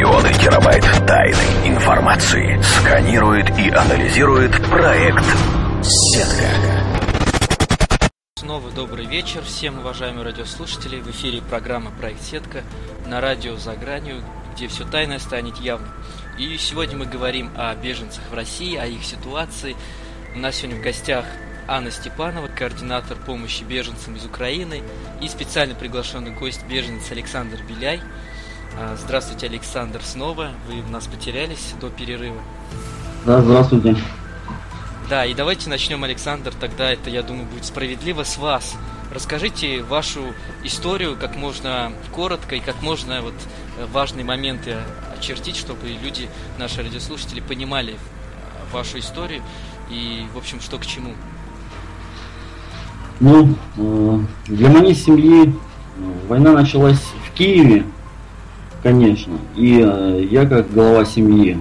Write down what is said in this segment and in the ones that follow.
Миллионы терабайт тайной информации сканирует и анализирует проект «Сетка». Снова добрый вечер всем уважаемые радиослушатели. В эфире программа «Проект Сетка» на радио «За гранью», где все тайное станет явным. И сегодня мы говорим о беженцах в России, о их ситуации. У нас сегодня в гостях Анна Степанова, координатор помощи беженцам из Украины, и специально приглашенный гость беженец Александр Беляй. А, здравствуйте, Александр, снова. Вы нас потерялись до перерыва. Да, здравствуйте. Да, и давайте начнем, Александр, тогда это, я думаю, будет справедливо с вас. Расскажите вашу историю как можно коротко и как можно вот важные моменты очертить, чтобы люди, наши радиослушатели, понимали а, вашу историю и, в общем, что к чему. Ну, э, для моей семьи э, война началась в Киеве, конечно. И э, я, как глава семьи,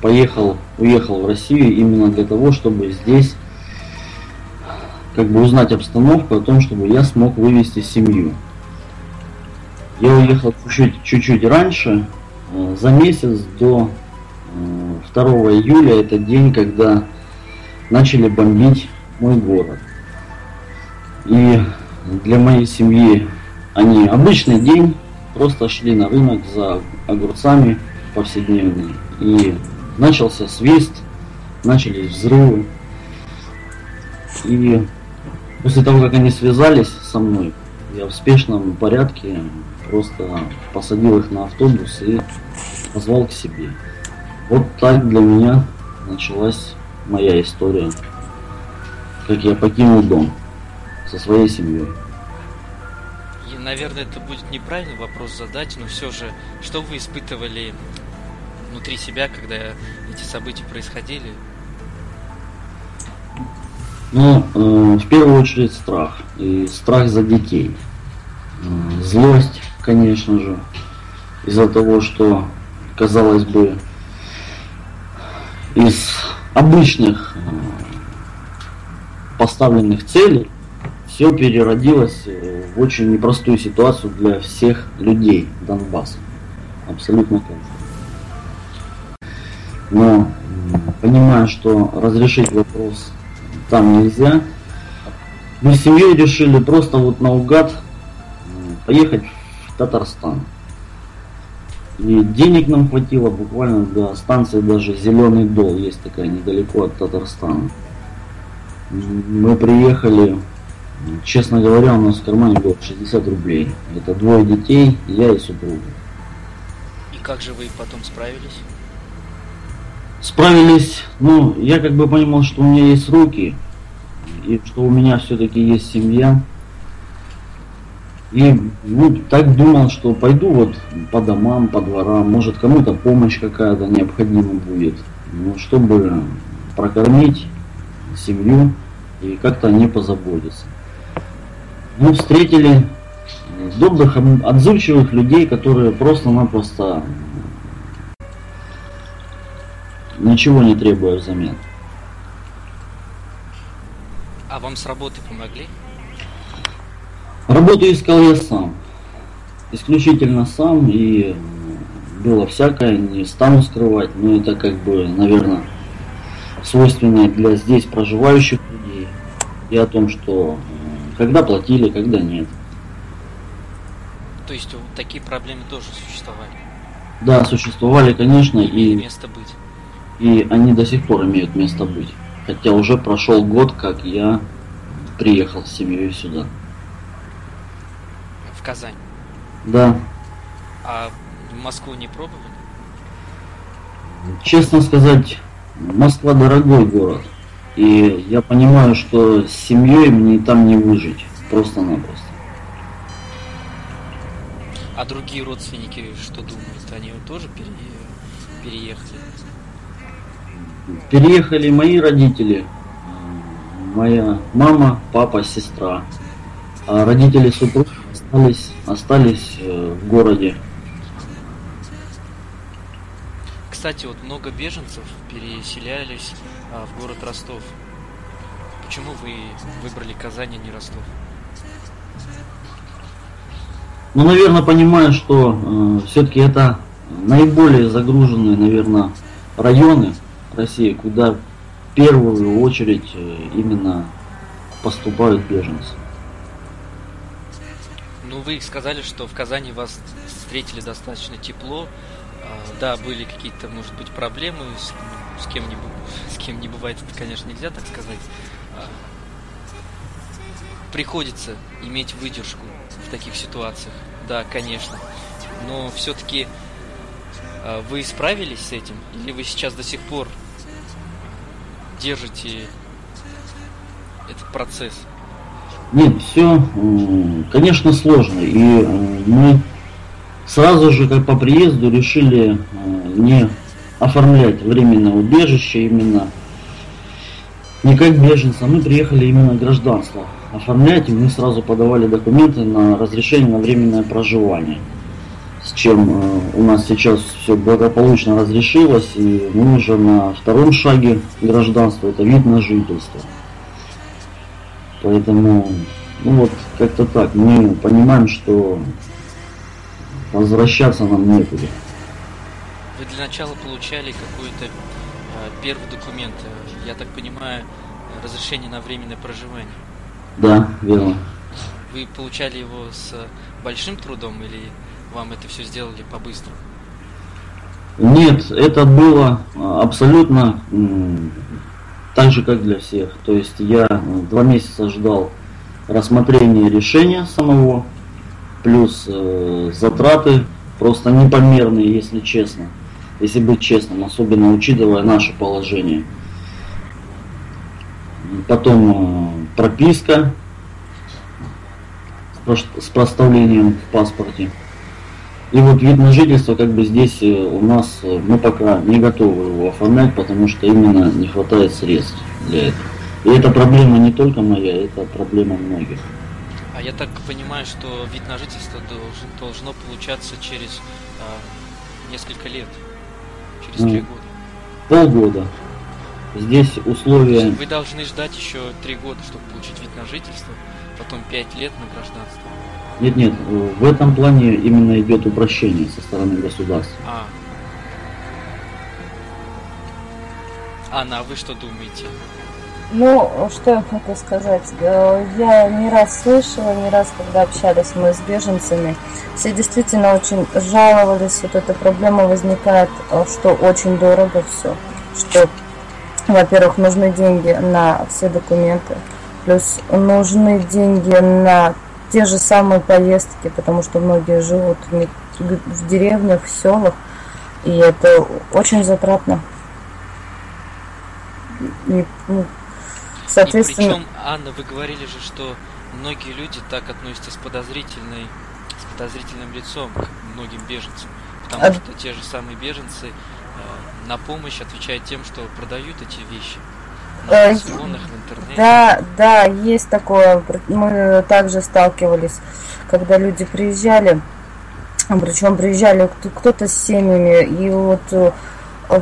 поехал, уехал в Россию именно для того, чтобы здесь как бы узнать обстановку о том, чтобы я смог вывести семью. Я уехал чуть-чуть, раньше, за месяц до 2 июля, это день, когда начали бомбить мой город. И для моей семьи они обычный день, просто шли на рынок за огурцами повседневные. И начался свист, начались взрывы. И после того, как они связались со мной, я в спешном порядке просто посадил их на автобус и позвал к себе. Вот так для меня началась моя история, как я покинул дом со своей семьей. Наверное, это будет неправильный вопрос задать, но все же, что вы испытывали внутри себя, когда эти события происходили? Ну, э, в первую очередь страх. И страх за детей. Э, злость, конечно же, из-за того, что, казалось бы, из обычных э, поставленных целей все переродилось э, в очень непростую ситуацию для всех людей Донбасса. Абсолютно каждый. Но понимая, что разрешить вопрос там нельзя, мы с семьей решили просто вот наугад поехать в Татарстан. И денег нам хватило буквально до станции даже Зеленый Дол, есть такая недалеко от Татарстана. Мы приехали Честно говоря, у нас в кармане было 60 рублей. Это двое детей, я и супруга. И как же вы потом справились? Справились, ну, я как бы понимал, что у меня есть руки, и что у меня все-таки есть семья. И ну, так думал, что пойду вот по домам, по дворам, может кому-то помощь какая-то необходима будет, ну, чтобы прокормить семью и как-то не позаботиться мы встретили добрых, отзывчивых людей, которые просто-напросто ничего не требуя взамен. А вам с работы помогли? Работу искал я сам. Исключительно сам и было всякое, не стану скрывать, но это как бы, наверное, свойственно для здесь проживающих людей. И о том, что когда платили, когда нет. То есть такие проблемы тоже существовали? Да, существовали, конечно, и... Место быть. И они до сих пор имеют место быть. Хотя уже прошел год, как я приехал с семьей сюда. В Казань? Да. А в Москву не пробовали? Честно сказать, Москва дорогой город. И я понимаю, что с семьей мне там не выжить. Просто-напросто. А другие родственники что думают? Они тоже пере... переехали? Переехали мои родители. Моя мама, папа, сестра. А родители супруги остались, остались э, в городе. Кстати, вот много беженцев переселялись а, в город Ростов. Почему вы выбрали Казань, а не Ростов? Ну, наверное, понимаю, что э, все-таки это наиболее загруженные, наверное, районы России, куда в первую очередь э, именно поступают беженцы. Ну, вы сказали, что в Казани вас встретили достаточно тепло. А, да, были какие-то, может быть, проблемы с, с кем не с кем не бывает, это, конечно, нельзя так сказать. А, приходится иметь выдержку в таких ситуациях. Да, конечно. Но все-таки а, вы справились с этим? Или вы сейчас до сих пор держите этот процесс? Нет, все, конечно, сложно. И мы сразу же, как по приезду, решили не оформлять временное убежище именно не как беженца, мы приехали именно гражданство оформлять, и мы сразу подавали документы на разрешение на временное проживание. С чем э, у нас сейчас все благополучно разрешилось, и мы уже на втором шаге гражданства, это вид на жительство. Поэтому, ну вот, как-то так, мы понимаем, что возвращаться нам некуда. Вы для начала получали какой-то э, первый документ, я так понимаю, разрешение на временное проживание. Да, верно. Вы получали его с большим трудом или вам это все сделали по-быстрому? Нет, это было а, абсолютно так же, как для всех. То есть я э, два месяца ждал рассмотрения решения самого, плюс э, затраты просто непомерные, если честно. Если быть честным, особенно учитывая наше положение. Потом э, прописка с проставлением в паспорте. И вот вид на жительство, как бы здесь э, у нас, э, мы пока не готовы его оформлять, потому что именно не хватает средств для этого. И эта проблема не только моя, это проблема многих. А я так понимаю, что вид на жительство должен, должно получаться через а, несколько лет, через три ну, года. Полгода. Здесь условия... Вы должны ждать еще три года, чтобы получить вид на жительство, потом пять лет на гражданство. Нет, нет, в этом плане именно идет упрощение со стороны государства. А. Анна, а вы что думаете? Ну, что я могу сказать? Э, я не раз слышала, не раз, когда общались мы с беженцами, все действительно очень жаловались, вот эта проблема возникает, э, что очень дорого все, что, во-первых, нужны деньги на все документы, плюс нужны деньги на те же самые поездки, потому что многие живут в деревнях, в селах, и это очень затратно. И, ну, соответственно... И причем, Анна, вы говорили же, что многие люди так относятся с подозрительной, с подозрительным лицом к многим беженцам, потому а... что те же самые беженцы э, на помощь отвечают тем, что продают эти вещи э. Да, да, есть такое. Мы также сталкивались, когда люди приезжали, причем приезжали кто-то с семьями, и вот э,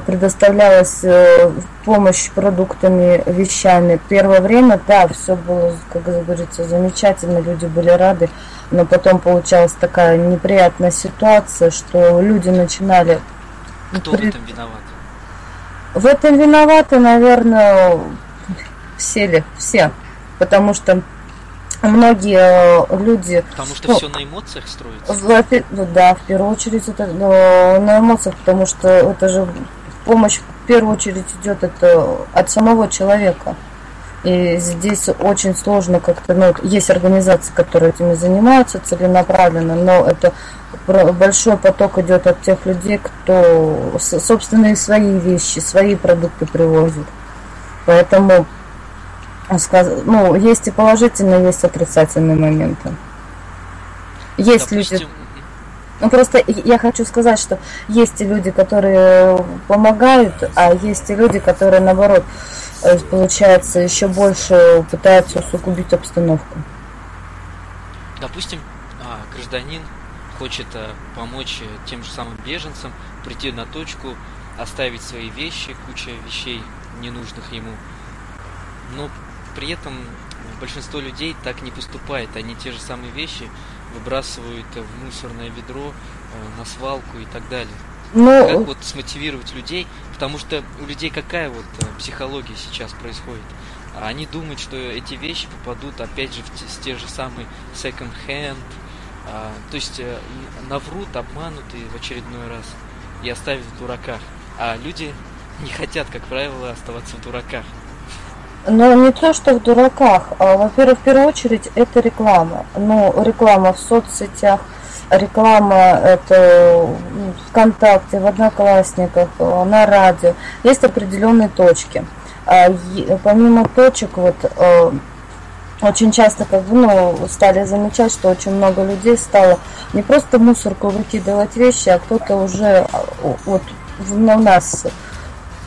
предоставлялась э, помощь продуктами, вещами. Первое время, да, все было, как говорится, замечательно, люди были рады, но потом получалась такая неприятная ситуация, что люди начинали... Кто при... в этом виноват? В этом виноваты, наверное, все ли, все. Потому что многие э, люди... Потому что ну, все на эмоциях строится? Ну да, в первую очередь это ну, на эмоциях, потому что это же помощь в первую очередь идет это от самого человека. И здесь очень сложно как-то, ну, есть организации, которые этими занимаются целенаправленно, но это большой поток идет от тех людей, кто собственные свои вещи, свои продукты привозит. Поэтому ну, есть и положительные, есть отрицательные моменты. Есть Допустим... люди. Ну просто я хочу сказать, что есть и люди, которые помогают, а есть и люди, которые наоборот, э, получается, еще больше пытаются усугубить обстановку. Допустим, а, гражданин хочет э, помочь э, тем же самым беженцам прийти на точку, оставить свои вещи, куча вещей ненужных ему. Но при этом большинство людей так не поступает. Они те же самые вещи выбрасывают в мусорное ведро, на свалку и так далее. Ну... Как вот смотивировать людей, потому что у людей какая вот э, психология сейчас происходит? Они думают, что эти вещи попадут опять же в те, в те же самые second hand, а, то есть э, наврут, обманут и в очередной раз и оставят в дураках. А люди не хотят, как правило, оставаться в дураках. Но не то, что в дураках. А, во-первых, в первую очередь, это реклама. Ну, реклама в соцсетях, реклама это ВКонтакте, в Одноклассниках, на радио. Есть определенные точки. А, помимо точек, вот э, очень часто как бы, ну, стали замечать, что очень много людей стало не просто мусорку выкидывать вещи, а кто-то уже а, вот у нас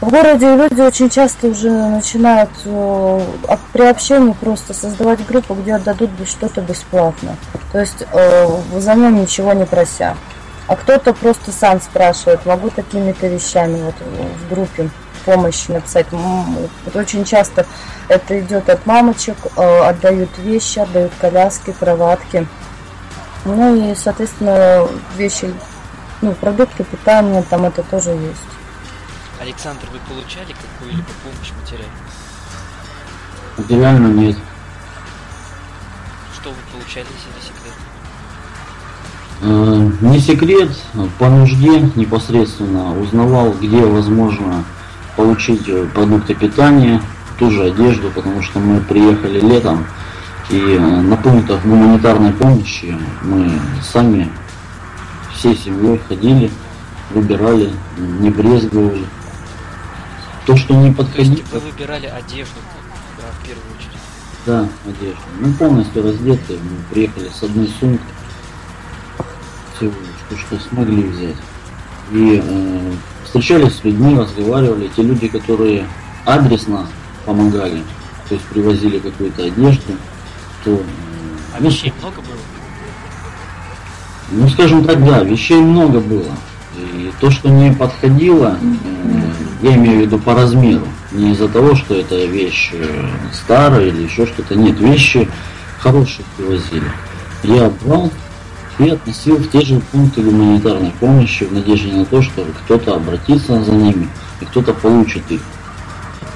в городе люди очень часто уже начинают э, при общении просто создавать группу, где отдадут что-то бесплатно. То есть э, взамен ничего не прося. А кто-то просто сам спрашивает, могу такими-то вещами вот в группе помощи написать. Очень часто это идет от мамочек, э, отдают вещи, отдают коляски, кроватки. Ну и, соответственно, вещи, ну, продукты питания, там это тоже есть. Александр, вы получали какую-либо помощь материальную? Материально нет. Что вы получали, если секрет? Э, не секрет, по нужде непосредственно узнавал, где возможно получить э, продукты питания, ту же одежду, потому что мы приехали летом, и э, на пунктах гуманитарной помощи мы сами всей семьей ходили, выбирали, не брезговали. То, что не подходит. вы выбирали одежду, да, в первую очередь. Да, одежду. Мы полностью раздеты, мы приехали с одной сумкой. Всего, что, что смогли взять. И э, встречались с людьми, разговаривали. Те люди, которые адресно помогали, то есть привозили какую-то одежду, то... Э, а вещей много было? Ну, скажем так, да, вещей много было. То, что не подходило, я имею в виду по размеру. Не из-за того, что это вещь э, старая или еще что-то. Нет, вещи хорошие привозили. Я брал и относил в те же пункты гуманитарной помощи в надежде на то, что кто-то обратится за ними и кто-то получит их.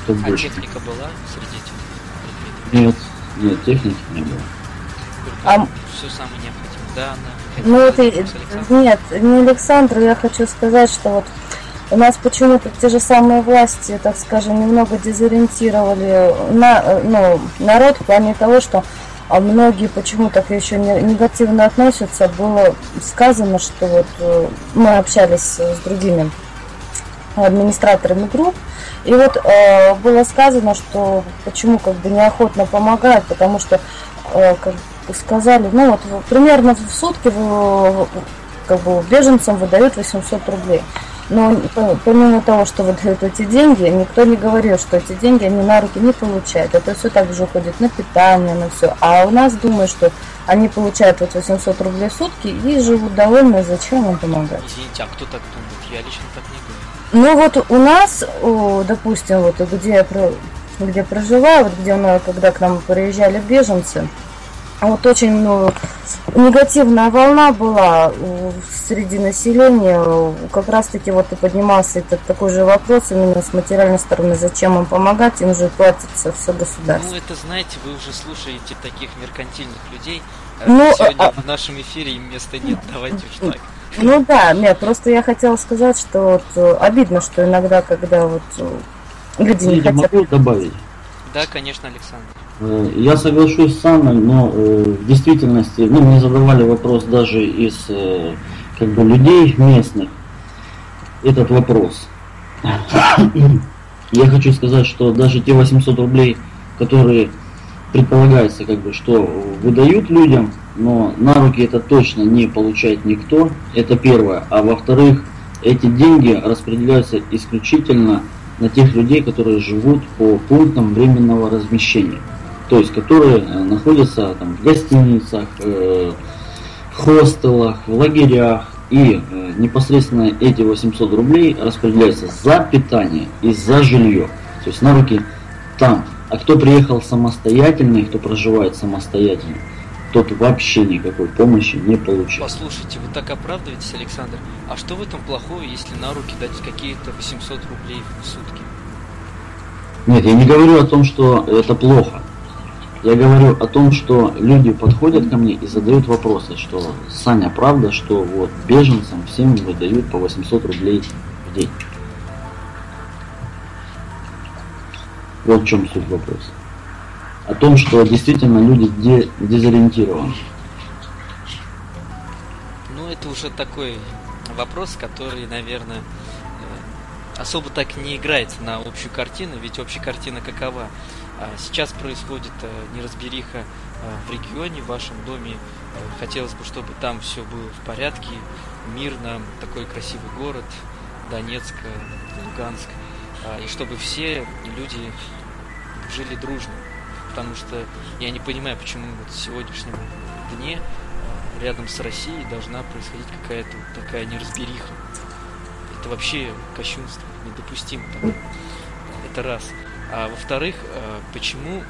Кто а больше. техника была среди этих предметов? Нет, нет, техники не было. А... Все самое необходимое. Да, она ну и, нет, не Александру, я хочу сказать, что вот у нас почему-то те же самые власти, так скажем, немного дезориентировали на, ну, народ в плане того, что а многие почему-то еще негативно относятся. Было сказано, что вот э, мы общались с другими администраторами групп, и вот э, было сказано, что почему как бы неохотно помогают, потому что э, как сказали, ну вот примерно в сутки в, как бы беженцам выдают 800 рублей. Но помимо того, что выдают эти деньги, никто не говорил, что эти деньги они на руки не получают. Это все также уходит на питание, на все. А у нас думают, что они получают вот 800 рублей в сутки и живут довольны, зачем им помогать. Извините, а кто так думает? Я лично так не думаю. Ну вот у нас, допустим, вот где я где проживаю, вот где у нас, когда к нам приезжали беженцы, вот очень ну, негативная волна была среди населения. Как раз таки вот и поднимался этот такой же вопрос именно с материальной стороны, зачем им помогать, им же платится все государство. Ну это знаете, вы уже слушаете таких меркантильных людей. А ну, Сегодня а... в нашем эфире им места нет, давайте уж так. Ну да, нет, просто я хотела сказать, что вот э, обидно, что иногда, когда вот э, люди не хотят... Могу добавить? Да, конечно, Александр. Э, я соглашусь с Анной, но э, в действительности, ну, мне задавали вопрос даже из э, как бы людей местных, этот вопрос. Я хочу сказать, что даже те 800 рублей, которые предполагается, как бы, что выдают людям, но на руки это точно не получает никто, это первое. А во-вторых, эти деньги распределяются исключительно на тех людей, которые живут по пунктам временного размещения то есть которые э, находятся там, в гостиницах, э, в хостелах, в лагерях. И э, непосредственно эти 800 рублей распределяются за питание и за жилье. То есть на руки там. А кто приехал самостоятельно и кто проживает самостоятельно, тот вообще никакой помощи не получил. Послушайте, вы так оправдываетесь, Александр. А что в этом плохого, если на руки дать какие-то 800 рублей в сутки? Нет, я не говорю о том, что это плохо. Я говорю о том, что люди подходят ко мне и задают вопросы, что Саня, правда, что вот беженцам всем выдают по 800 рублей в день. Вот в чем суть вопроса. О том, что действительно люди де- дезориентированы. Ну, это уже такой вопрос, который, наверное, э, особо так не играет на общую картину, ведь общая картина какова? А сейчас происходит э, неразбериха э, в регионе, в вашем доме. Хотелось бы, чтобы там все было в порядке, мирно, такой красивый город, Донецк, Луганск, а, и чтобы все люди жили дружно. Потому что я не понимаю, почему вот в сегодняшнем дне рядом с Россией должна происходить какая-то такая неразбериха. Это вообще кощунство, недопустимо. Это раз. А во-вторых, почему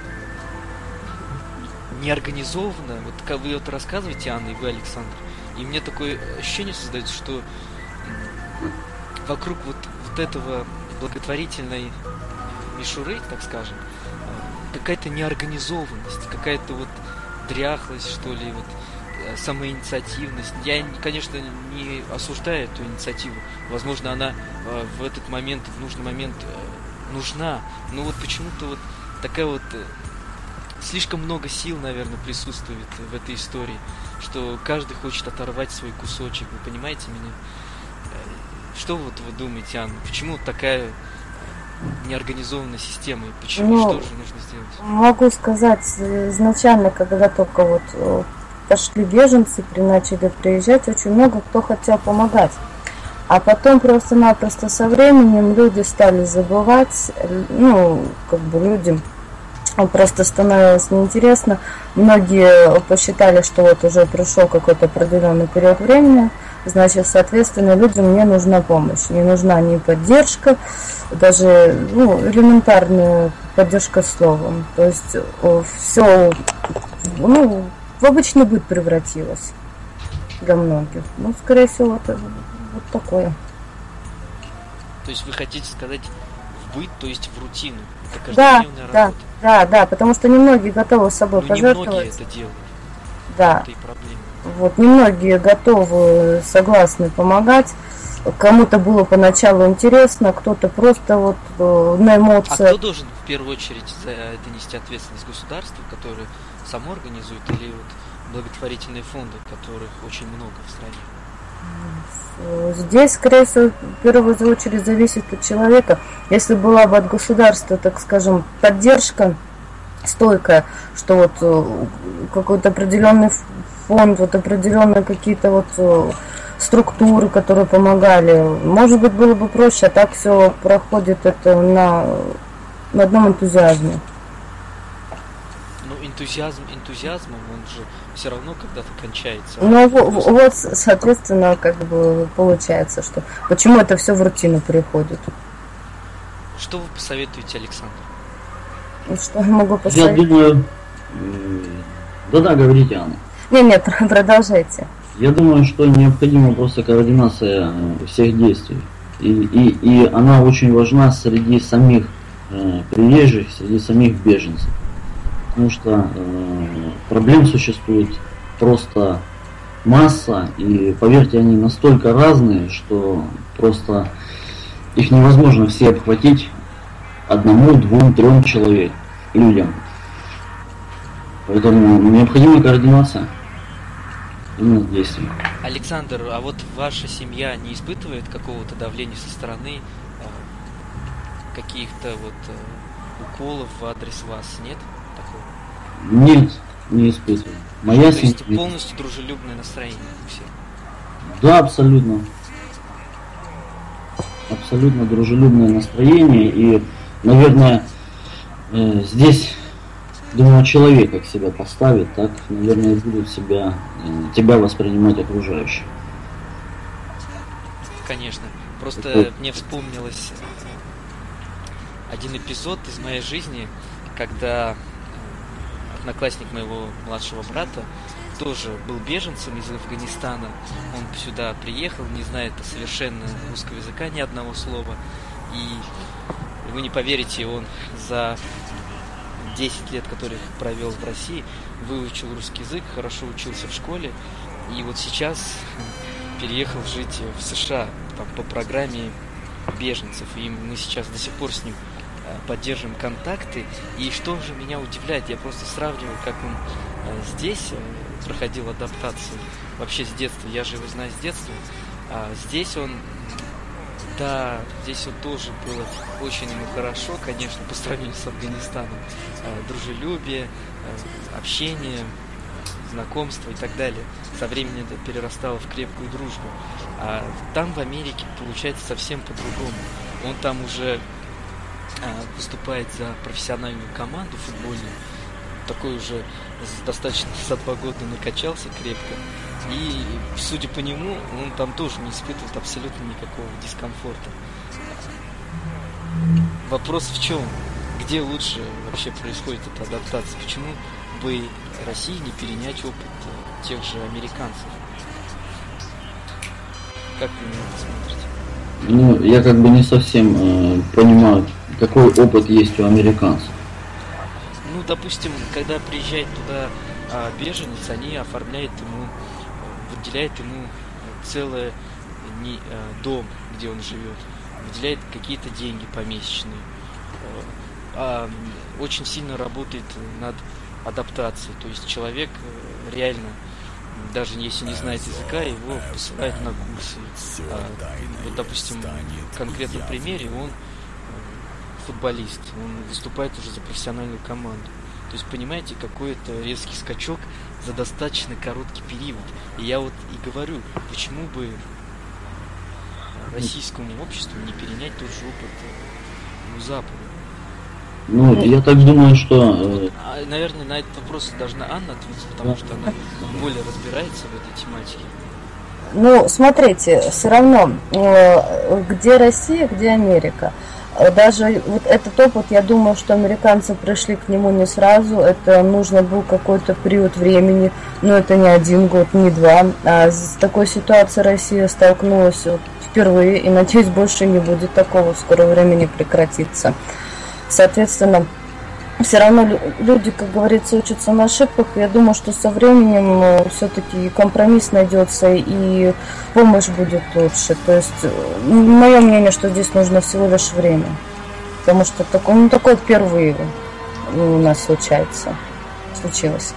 неорганизованно, вот как вы вот рассказываете, Анна и вы, Александр, и мне такое ощущение создается, что вокруг вот, вот этого благотворительной мишуры, так скажем, какая-то неорганизованность, какая-то вот дряхлость, что ли, вот самоинициативность. Я, конечно, не осуждаю эту инициативу. Возможно, она в этот момент, в нужный момент нужна. Но вот почему-то вот такая вот слишком много сил, наверное, присутствует в этой истории, что каждый хочет оторвать свой кусочек. Вы понимаете меня? Что вот вы думаете, Анна? Почему такая неорганизованная система? И почему? Ну, что же нужно сделать? Могу сказать, изначально, когда только вот пошли беженцы, начали приезжать, очень много кто хотел помогать. А потом просто-напросто со временем люди стали забывать, ну, как бы людям просто становилось неинтересно. Многие посчитали, что вот уже пришел какой-то определенный период времени, значит, соответственно, людям не нужна помощь, не нужна ни поддержка, даже ну, элементарная поддержка словом. То есть все ну, в обычный быт превратилось для многих. Ну, скорее всего, это вот такое. То есть вы хотите сказать в быт, то есть в рутину? Это да, да, да, да, потому что немногие готовы с собой ну, пожертвовать. Немногие это делают. Да. Вот, немногие готовы, согласны помогать. Кому-то было поначалу интересно, кто-то просто вот э, на А эмоциях. кто должен в первую очередь за это нести ответственность? Государство, которое само организует, или вот благотворительные фонды, которых очень много в стране? Здесь, скорее всего, в первую очередь зависит от человека. Если была бы от государства, так скажем, поддержка стойкая, что вот э, какой-то определенный фонд, вот определенные какие-то вот э, структуры, которые помогали, может быть, было бы проще, а так все проходит это на, на одном энтузиазме. Ну, энтузиазм энтузиазмом, он же все равно когда-то кончается. Ну во- вот, соответственно, как бы получается, что почему это все в рутину приходит. Что вы посоветуете, Александр? Ну, Что я могу Я посоветовать? думаю... э, Да-да, говорите, Анна. Не, нет, продолжайте. Я думаю, что необходима просто координация э, всех действий. И, и, и она очень важна среди самих э, приезжих, среди самих беженцев. Потому что э, проблем существует просто масса, и поверьте, они настолько разные, что просто их невозможно все обхватить одному, двум, трем человек, людям. Поэтому необходима координация именно действий. Александр, а вот ваша семья не испытывает какого-то давления со стороны, э, каких-то вот э, уколов в адрес вас? Нет? Нет, не испытываю. Моя То есть семья. полностью дружелюбное настроение у всех. Да, абсолютно. Абсолютно дружелюбное настроение. И, наверное, э, здесь, думаю, человек как себя поставит, так, наверное, будут себя, э, тебя воспринимать окружающие. Конечно. Просто Это- мне вспомнилось один эпизод из моей жизни, когда одноклассник моего младшего брата тоже был беженцем из Афганистана. Он сюда приехал, не знает совершенно русского языка, ни одного слова. И вы не поверите, он за 10 лет, которых провел в России, выучил русский язык, хорошо учился в школе. И вот сейчас переехал жить в США там, по программе беженцев. И мы сейчас до сих пор с ним поддерживаем контакты. И что же меня удивляет, я просто сравниваю, как он э, здесь э, проходил адаптацию вообще с детства. Я же его знаю с детства. А здесь он, да, здесь он тоже было очень ему хорошо, конечно, по сравнению с Афганистаном. Дружелюбие, общение, знакомства и так далее. Со временем это перерастало в крепкую дружбу. А там в Америке получается совсем по-другому. Он там уже выступает за профессиональную команду футбольную. Такой уже достаточно за два года накачался крепко. И, судя по нему, он там тоже не испытывает абсолютно никакого дискомфорта. Вопрос в чем? Где лучше вообще происходит эта адаптация? Почему бы России не перенять опыт э, тех же американцев? Как вы на это смотрите? Ну, я как бы не совсем э, понимаю, какой опыт есть у американцев. Ну, допустим, когда приезжает туда а, беженец, они оформляют ему, выделяют ему целый не, а, дом, где он живет, выделяет какие-то деньги помесячные. А, очень сильно работает над адаптацией, то есть человек э, реально даже если не знает языка, его посылают на курсы. А, вот, допустим, в конкретном примере он э, футболист, он выступает уже за профессиональную команду. То есть, понимаете, какой-то резкий скачок за достаточно короткий период. И я вот и говорю, почему бы российскому обществу не перенять тот же опыт у Запада. Ну, я так думаю, что... Э, а, наверное, на этот вопрос должна Анна ответить, потому что она более разбирается в этой тематике. Ну, смотрите, все равно, э, где Россия, где Америка. Даже вот этот опыт, я думаю, что американцы пришли к нему не сразу, это нужно был какой-то период времени, но это не один год, не два. А с такой ситуацией Россия столкнулась впервые, и, надеюсь, больше не будет такого, в скором времени прекратится. Соответственно, все равно люди, как говорится, учатся на ошибках. Я думаю, что со временем э, все-таки компромисс найдется и помощь будет лучше. То есть, мое мнение, что здесь нужно всего лишь время. Потому что такое, ну, такое впервые у нас случается. Случилось.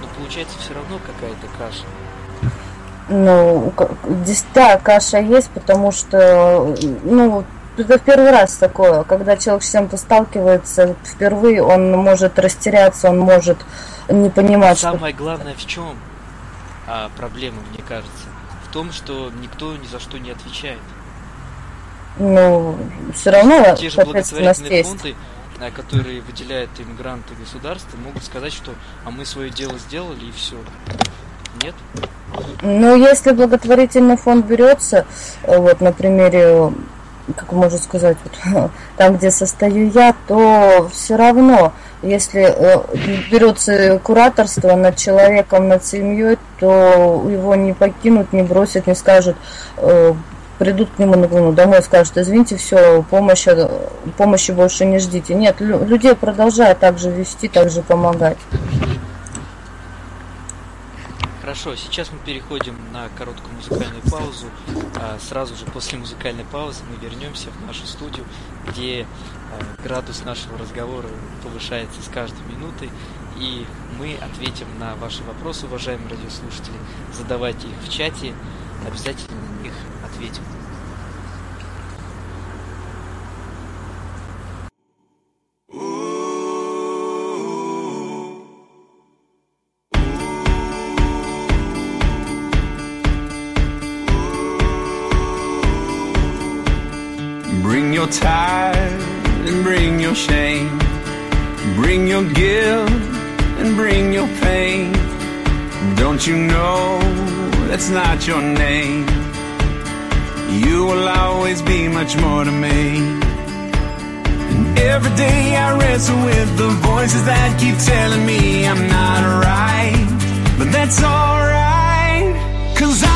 Но получается все равно какая-то каша. Ну, здесь, да, каша есть, потому что, ну, это в первый раз такое, когда человек с чем-то сталкивается впервые, он может растеряться, он может не понимать. Самое что... главное в чем а, проблема, мне кажется, в том, что никто ни за что не отвечает. Ну, все равно, те же благотворительные фонды, а, которые выделяют иммигранты государства, могут сказать, что а мы свое дело сделали и все. Нет? Ну, если благотворительный фонд берется, вот на примере как можно сказать, вот, там, где состою я, то все равно, если э, берется кураторство над человеком, над семьей, то его не покинут, не бросят, не скажут, э, придут к нему ну, домой, скажут, извините, все, помощи, помощи больше не ждите. Нет, людей продолжают также вести, также помогать. Хорошо, сейчас мы переходим на короткую музыкальную паузу. А, сразу же после музыкальной паузы мы вернемся в нашу студию, где а, градус нашего разговора повышается с каждой минутой. И мы ответим на ваши вопросы, уважаемые радиослушатели. Задавайте их в чате, обязательно на них ответим. Your and bring your shame. Bring your guilt and bring your pain. Don't you know that's not your name? You will always be much more to me. And Every day I wrestle with the voices that keep telling me I'm not right. But that's alright, cause I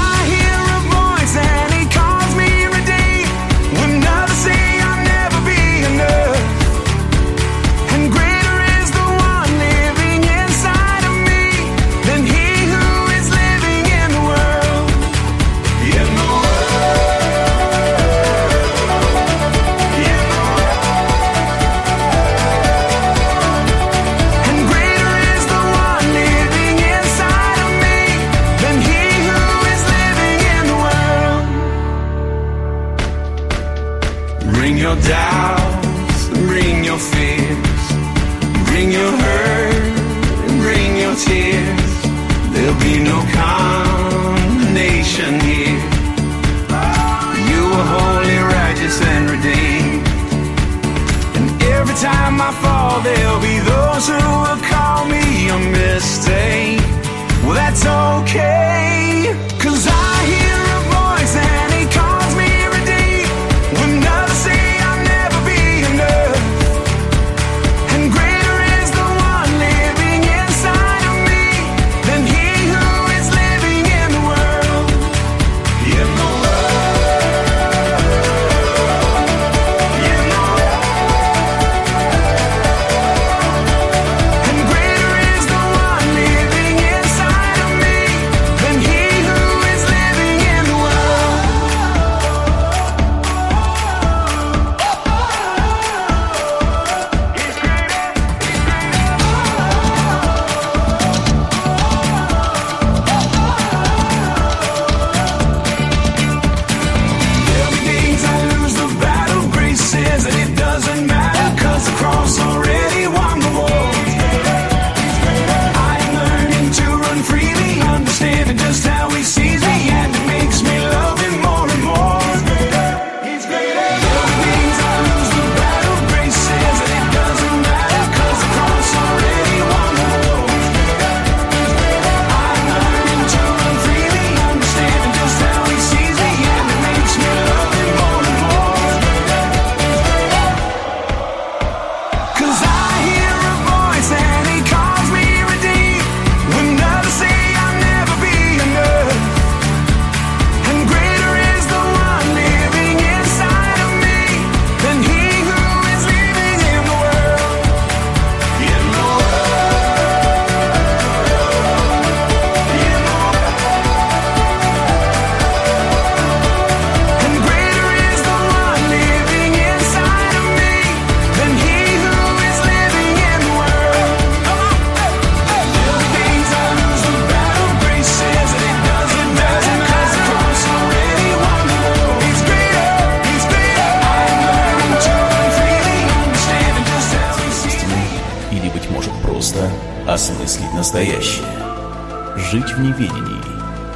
неведении.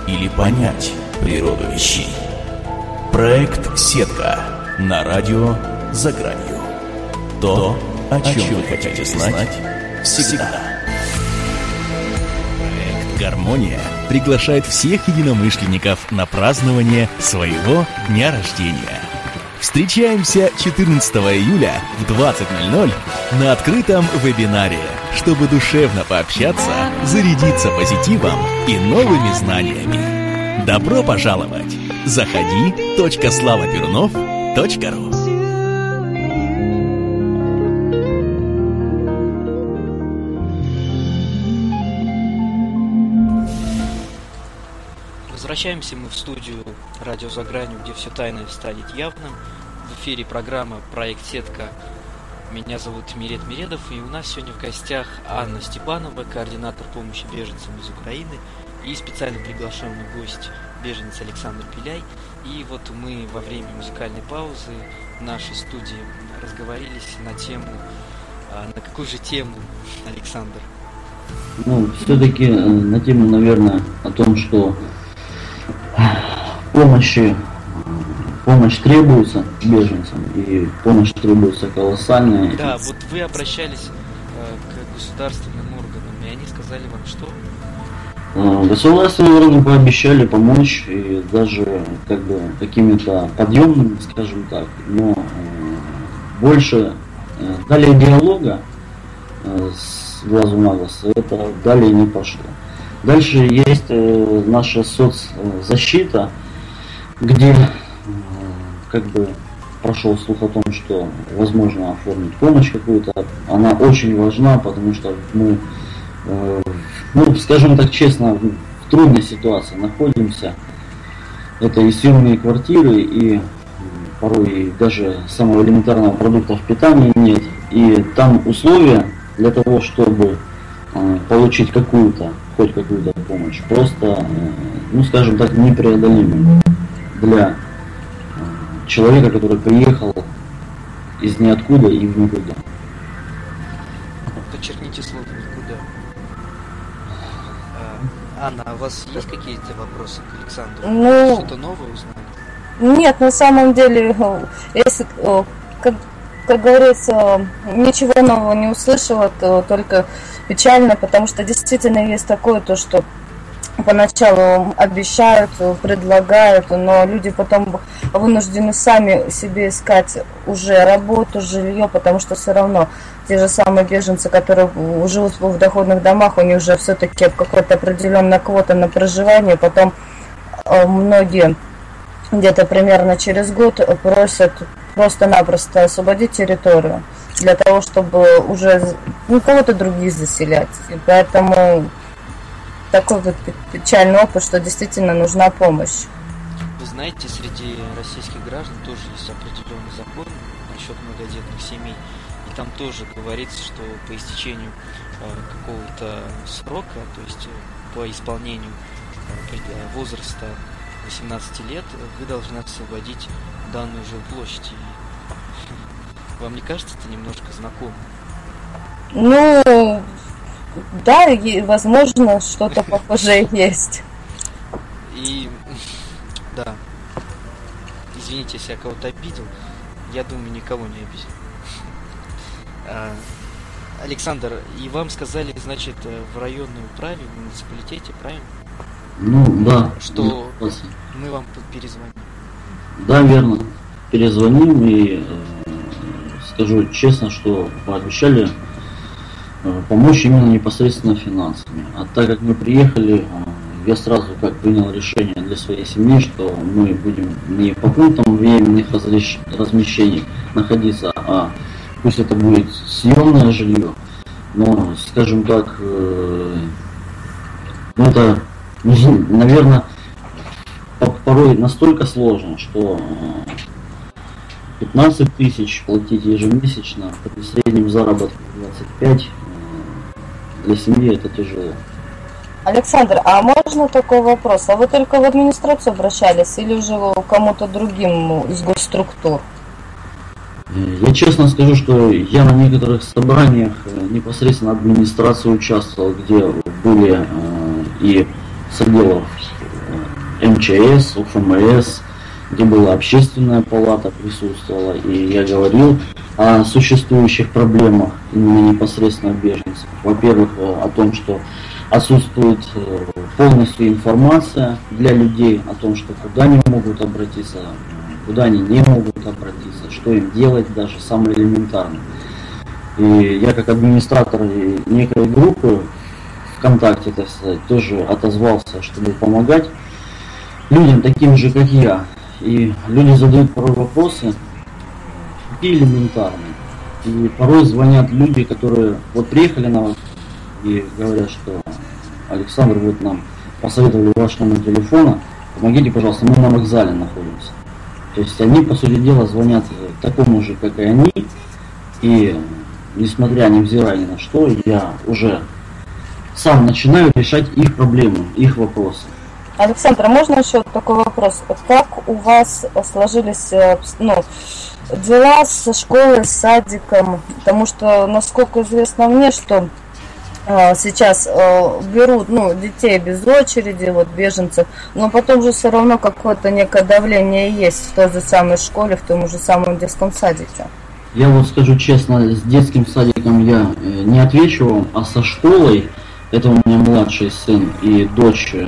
Или понять природу вещей. Проект «Сетка» на радио «За гранью». То, о чем, вы хотите знать всегда. Проект «Гармония» приглашает всех единомышленников на празднование своего дня рождения. Встречаемся 14 июля в 20.00 на открытом вебинаре, чтобы душевно пообщаться, зарядиться позитивом и новыми знаниями. Добро пожаловать! Заходи. .славаперунов.ру Возвращаемся мы в студию «Радио за гранью», где все тайное станет явным. В эфире программа «Проект Сетка». Меня зовут Мирет Миредов, и у нас сегодня в гостях Анна Степанова, координатор помощи беженцам из Украины, и специально приглашенный гость беженец Александр Пиляй. И вот мы во время музыкальной паузы в нашей студии разговорились на тему, а, на какую же тему, Александр? Ну, все-таки на тему, наверное, о том, что помощи, помощь требуется беженцам, и помощь требуется колоссальная. Да, вот вы обращались э, к государственным органам, и они сказали вам что? Э, Государственные органы пообещали помочь, и даже как бы какими-то подъемными, скажем так, но э, больше Э, далее диалога э, с глазу на глаз, это далее не пошло. Дальше есть э, наша соцзащита, где как бы прошел слух о том, что возможно оформить помощь какую-то. Она очень важна, потому что мы, ну, скажем так честно, в трудной ситуации находимся. Это и съемные квартиры, и порой даже самого элементарного продукта питания нет. И там условия для того, чтобы э, получить какую-то, хоть какую-то помощь, просто, э, ну скажем так, непреодолимы для э, человека, который приехал из ниоткуда и в никуда. Подчеркните слово никуда. А, Анна, а у вас есть какие-то вопросы к Александру? Ну, Что-то новое узнали? Нет, на самом деле, если, как, как говорится, ничего нового не услышала, то только печально, потому что действительно есть такое, то, что поначалу обещают, предлагают, но люди потом вынуждены сами себе искать уже работу, жилье, потому что все равно те же самые беженцы, которые живут в доходных домах, у них уже все-таки какая-то определенная квота на проживание, потом э, многие где-то примерно через год просят просто-напросто освободить территорию для того, чтобы уже ну, кого-то других заселять. И поэтому такой вот печальный опыт, что действительно нужна помощь. Вы знаете, среди российских граждан тоже есть определенный закон насчет многодетных семей. И там тоже говорится, что по истечению э, какого-то срока, то есть э, по исполнению э, возраста 18 лет, вы должны освободить данную жилплощадь. Вам не кажется это немножко знакомо? Ну, да, и, возможно, что-то похожее есть. И, да, извините, если я кого-то обидел, я думаю, никого не обидел. А, Александр, и вам сказали, значит, в районной управе, в муниципалитете, правильно? Ну, да. Что мы вам перезвоним. Да, верно. Перезвоним и э, скажу честно, что пообещали э, помочь именно непосредственно финансами. А так как мы приехали, э, я сразу как принял решение для своей семьи, что мы будем не по пунктам временных размещений находиться, а пусть это будет съемное жилье, но, скажем так, э, ну это наверное, порой настолько сложно, что 15 э, тысяч платить ежемесячно при среднем заработке 25 э, для семьи это тяжело. Александр, а можно такой вопрос? А вы только в администрацию обращались или уже кому-то другим из госструктур? Э, я честно скажу, что я на некоторых собраниях непосредственно администрации участвовал, где были э, и с отделов э, МЧС, УФМС, где была общественная палата присутствовала, и я говорил о существующих проблемах именно непосредственно беженцев. Во-первых, э, о том, что отсутствует э, полностью информация для людей о том, что куда они могут обратиться, куда они не могут обратиться, что им делать даже самое элементарное. И я как администратор некой группы ВКонтакте, так сказать, тоже отозвался, чтобы помогать людям таким же, как я. И люди задают порой вопросы, такие элементарные. И порой звонят люди, которые вот приехали на вас и говорят, что Александр, вот нам посоветовали ваш номер телефона, помогите, пожалуйста, мы на вокзале находимся. То есть они, по сути дела, звонят такому же, как и они, и несмотря, невзирая ни на что, я уже сам начинаю решать их проблемы, их вопросы. Александр, а можно еще такой вопрос? Как у вас сложились э, ну, дела со школой, с садиком? Потому что, насколько известно мне, что э, сейчас э, берут ну, детей без очереди, вот беженцев, но потом же все равно какое-то некое давление есть в той же самой школе, в том же самом детском садике. Я вот скажу честно, с детским садиком я не отвечу вам, а со школой это у меня младший сын и дочь, э,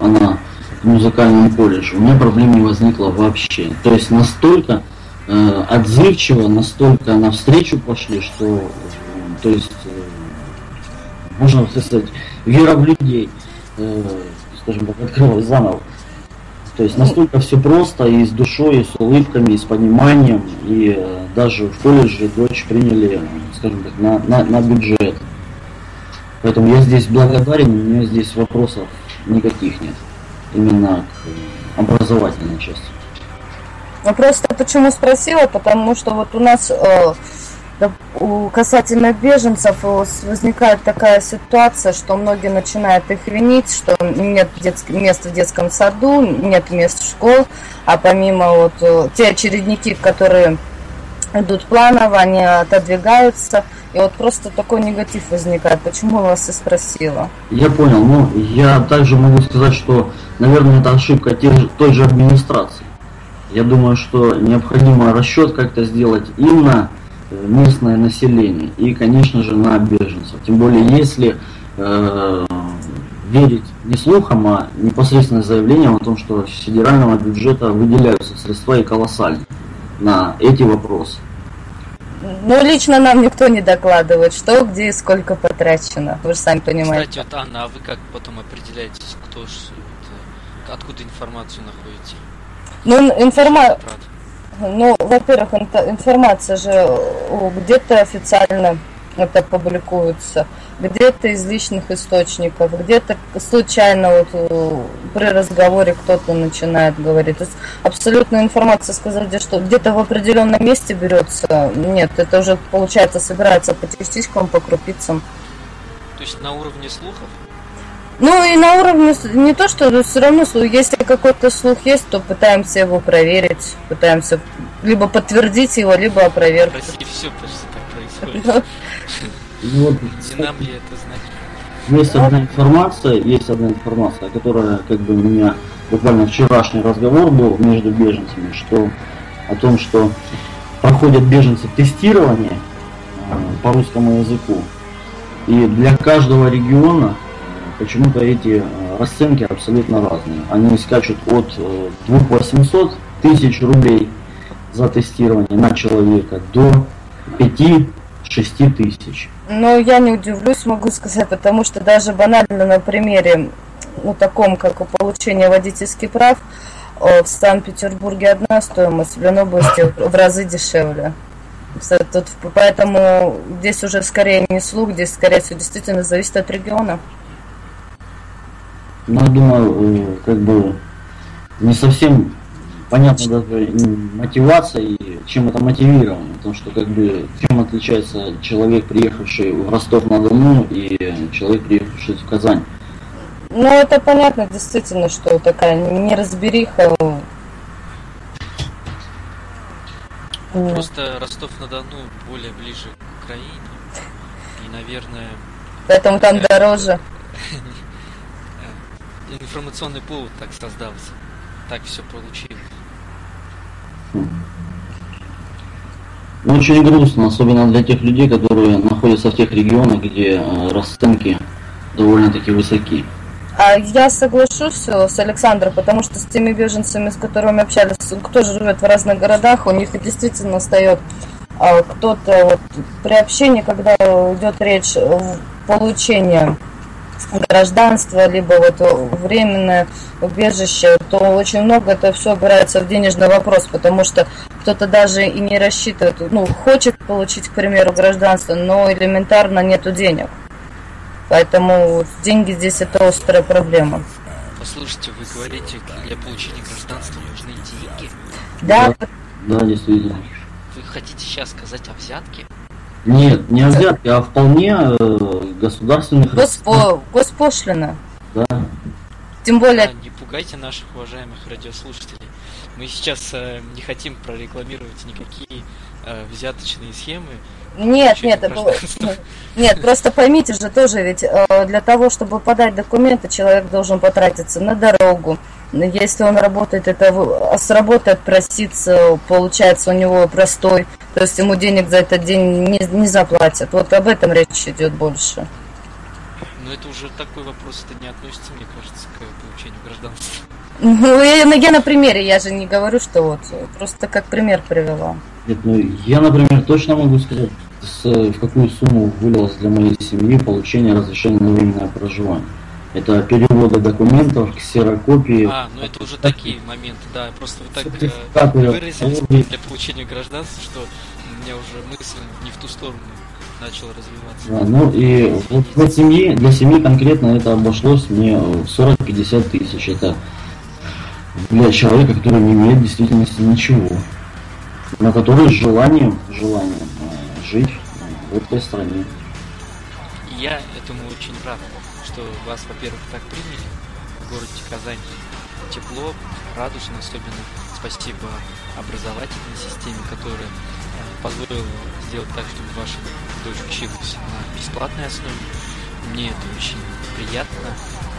она в музыкальном колледже. У меня проблем не возникло вообще. То есть настолько э, отзывчиво, настолько навстречу пошли, что, то есть, э, можно сказать, вера в людей, э, скажем так, открылась заново. То есть настолько все просто и с душой, и с улыбками, и с пониманием. И э, даже в колледже дочь приняли, скажем так, на, на, на бюджет. Поэтому я здесь благодарен, у меня здесь вопросов никаких нет. Именно к образовательной части. Ну просто почему спросила, потому что вот у нас э, касательно беженцев возникает такая ситуация, что многие начинают их винить, что нет детских мест в детском саду, нет мест в школ, а помимо вот э, те очередники, которые идут планово, они отодвигаются, и вот просто такой негатив возникает. Почему вас и спросила? Я понял, ну я также могу сказать, что, наверное, это ошибка той же администрации. Я думаю, что необходимо расчет как-то сделать именно местное население и, конечно же, на беженцев. Тем более, если э, верить не слухам, а непосредственно заявлениям о том, что с федерального бюджета выделяются средства и колоссальные на эти вопросы. Ну, лично нам никто не докладывает, что, где и сколько потрачено. Вы же сами понимаете. Кстати, вот, Анна, а вы как потом определяете, кто это, откуда информацию находите? Ну, информация ну, во-первых, информация же где-то официально это публикуется, где-то из личных источников, где-то случайно вот э, при разговоре кто-то начинает говорить. То есть абсолютная информация сказать, что где-то в определенном месте берется, нет, это уже получается собирается по частичкам, по крупицам. То есть на уровне слухов? Ну и на уровне не то, что все равно, если какой-то слух есть, то пытаемся его проверить, пытаемся либо подтвердить его, либо опровергнуть. России все почти так происходит. Вот, это? Есть одна информация, есть одна информация, которая как бы у меня буквально вчерашний разговор был между беженцами, что о том, что проходят беженцы тестирование э, по русскому языку. И для каждого региона почему-то эти э, расценки абсолютно разные. Они скачут от 2800 э, тысяч рублей за тестирование на человека до 5-6 тысяч. Ну, я не удивлюсь, могу сказать, потому что даже банально на примере, ну, таком, как получение водительских прав, в Санкт-Петербурге одна стоимость, в Ленобласти в разы дешевле. Тут, поэтому здесь уже скорее не слух, здесь скорее всего действительно зависит от региона. Ну, я думаю, э, как бы не совсем понятно даже мотивация и чем это мотивировано. Потому что как бы чем отличается человек, приехавший в Ростов-на-Дону и человек, приехавший в Казань. Ну, это понятно, действительно, что такая неразбериха. Просто Ростов-на-Дону более ближе к Украине. И, наверное... Поэтому там дороже. информационный повод так создался. Так все получилось. Очень грустно, особенно для тех людей, которые находятся в тех регионах, где э, расценки довольно-таки высоки. А я соглашусь э, с Александром, потому что с теми беженцами, с которыми общались, кто живет в разных городах, у них действительно встает а, кто-то вот, при общении, когда идет речь в получении гражданство, либо вот временное убежище, то очень много это все опирается в денежный вопрос, потому что кто-то даже и не рассчитывает, ну, хочет получить, к примеру, гражданство, но элементарно нету денег. Поэтому деньги здесь это острая проблема. Послушайте, вы говорите, для получения гражданства нужны деньги? Да. Да, действительно. Вы хотите сейчас сказать о взятке? Нет, не о взятке, а вполне э, государственных... Госпо... Госпошлина. Да. Тем более... Да, не пугайте наших уважаемых радиослушателей. Мы сейчас э, не хотим прорекламировать никакие э, взяточные схемы. Нет, нет, это, нет, просто поймите же тоже, ведь э, для того, чтобы подать документы, человек должен потратиться на дорогу, если он работает, это с работы отпроситься, получается у него простой, то есть ему денег за этот день не, не заплатят. Вот об этом речь идет больше. Но это уже такой вопрос, это не относится, мне кажется, к получению гражданства. Ну, я, ну, я на примере, я же не говорю, что вот, просто как пример привела. Нет, ну я, например, точно могу сказать, с, в какую сумму вылилось для моей семьи получение разрешения на временное проживание. Это переводы документов, ксерокопии. А, ну это уже такие моменты, да. Просто вы так э, выразились для получения гражданства, что у меня уже мысль не в ту сторону начала развиваться. Да, ну и вот для семьи, для семьи конкретно это обошлось мне в 40-50 тысяч. Это для человека, который не имеет в действительности ничего. Но который с желанием, желанием э, жить э, в этой стране. Я этому очень рад, что вас, во-первых, так приняли в городе Казань. Тепло, радужно, особенно спасибо образовательной системе, которая э, позволила сделать так, чтобы ваша дочь училась на бесплатной основе. Мне это очень приятно,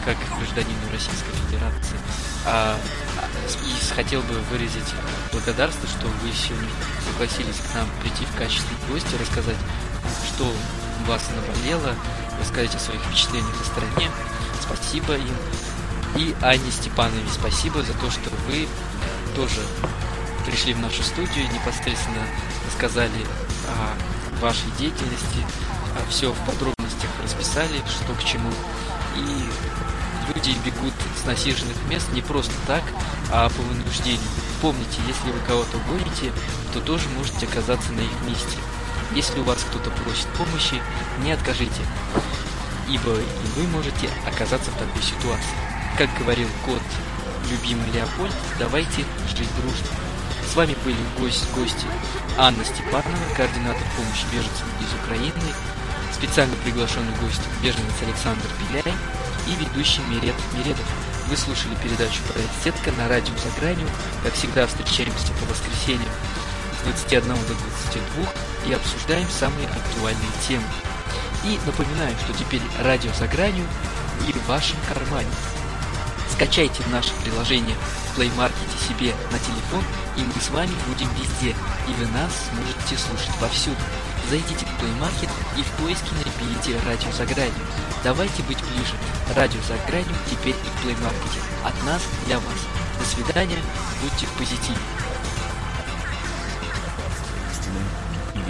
как гражданину Российской Федерации. А, а, и хотел бы выразить благодарство, что вы сегодня согласились к нам прийти в качестве гостя, рассказать, что вас наболело, рассказать о своих впечатлениях о стране. Спасибо им. И Анне Степановне спасибо за то, что вы тоже пришли в нашу студию, непосредственно рассказали о вашей деятельности, все в подробностях расписали, что к чему. И люди бегут с насиженных мест не просто так, а по вынуждению. Помните, если вы кого-то гоните, то тоже можете оказаться на их месте. Если у вас кто-то просит помощи, не откажите, ибо и вы можете оказаться в такой ситуации. Как говорил кот любимый Леопольд, давайте жить дружно. С вами были гость, гости Анна Степанова, координатор помощи беженцам из Украины, специально приглашенный гость беженец Александр Беляй и ведущий Мирет Миредов. Вы слушали передачу «Проект Сетка» на радио «За гранью». Как всегда, встречаемся по воскресеньям с 21 до 22 и обсуждаем самые актуальные темы. И напоминаю, что теперь радио «За гранью» и в вашем кармане. Скачайте наше приложение в Play Market себе на телефон, и мы с вами будем везде, и вы нас сможете слушать повсюду. Зайдите в Play Market и в поиске наберите радио за гранью. Давайте быть ближе. Радио за гранью теперь и в Play Market. От нас для вас. До свидания, будьте в позитиве.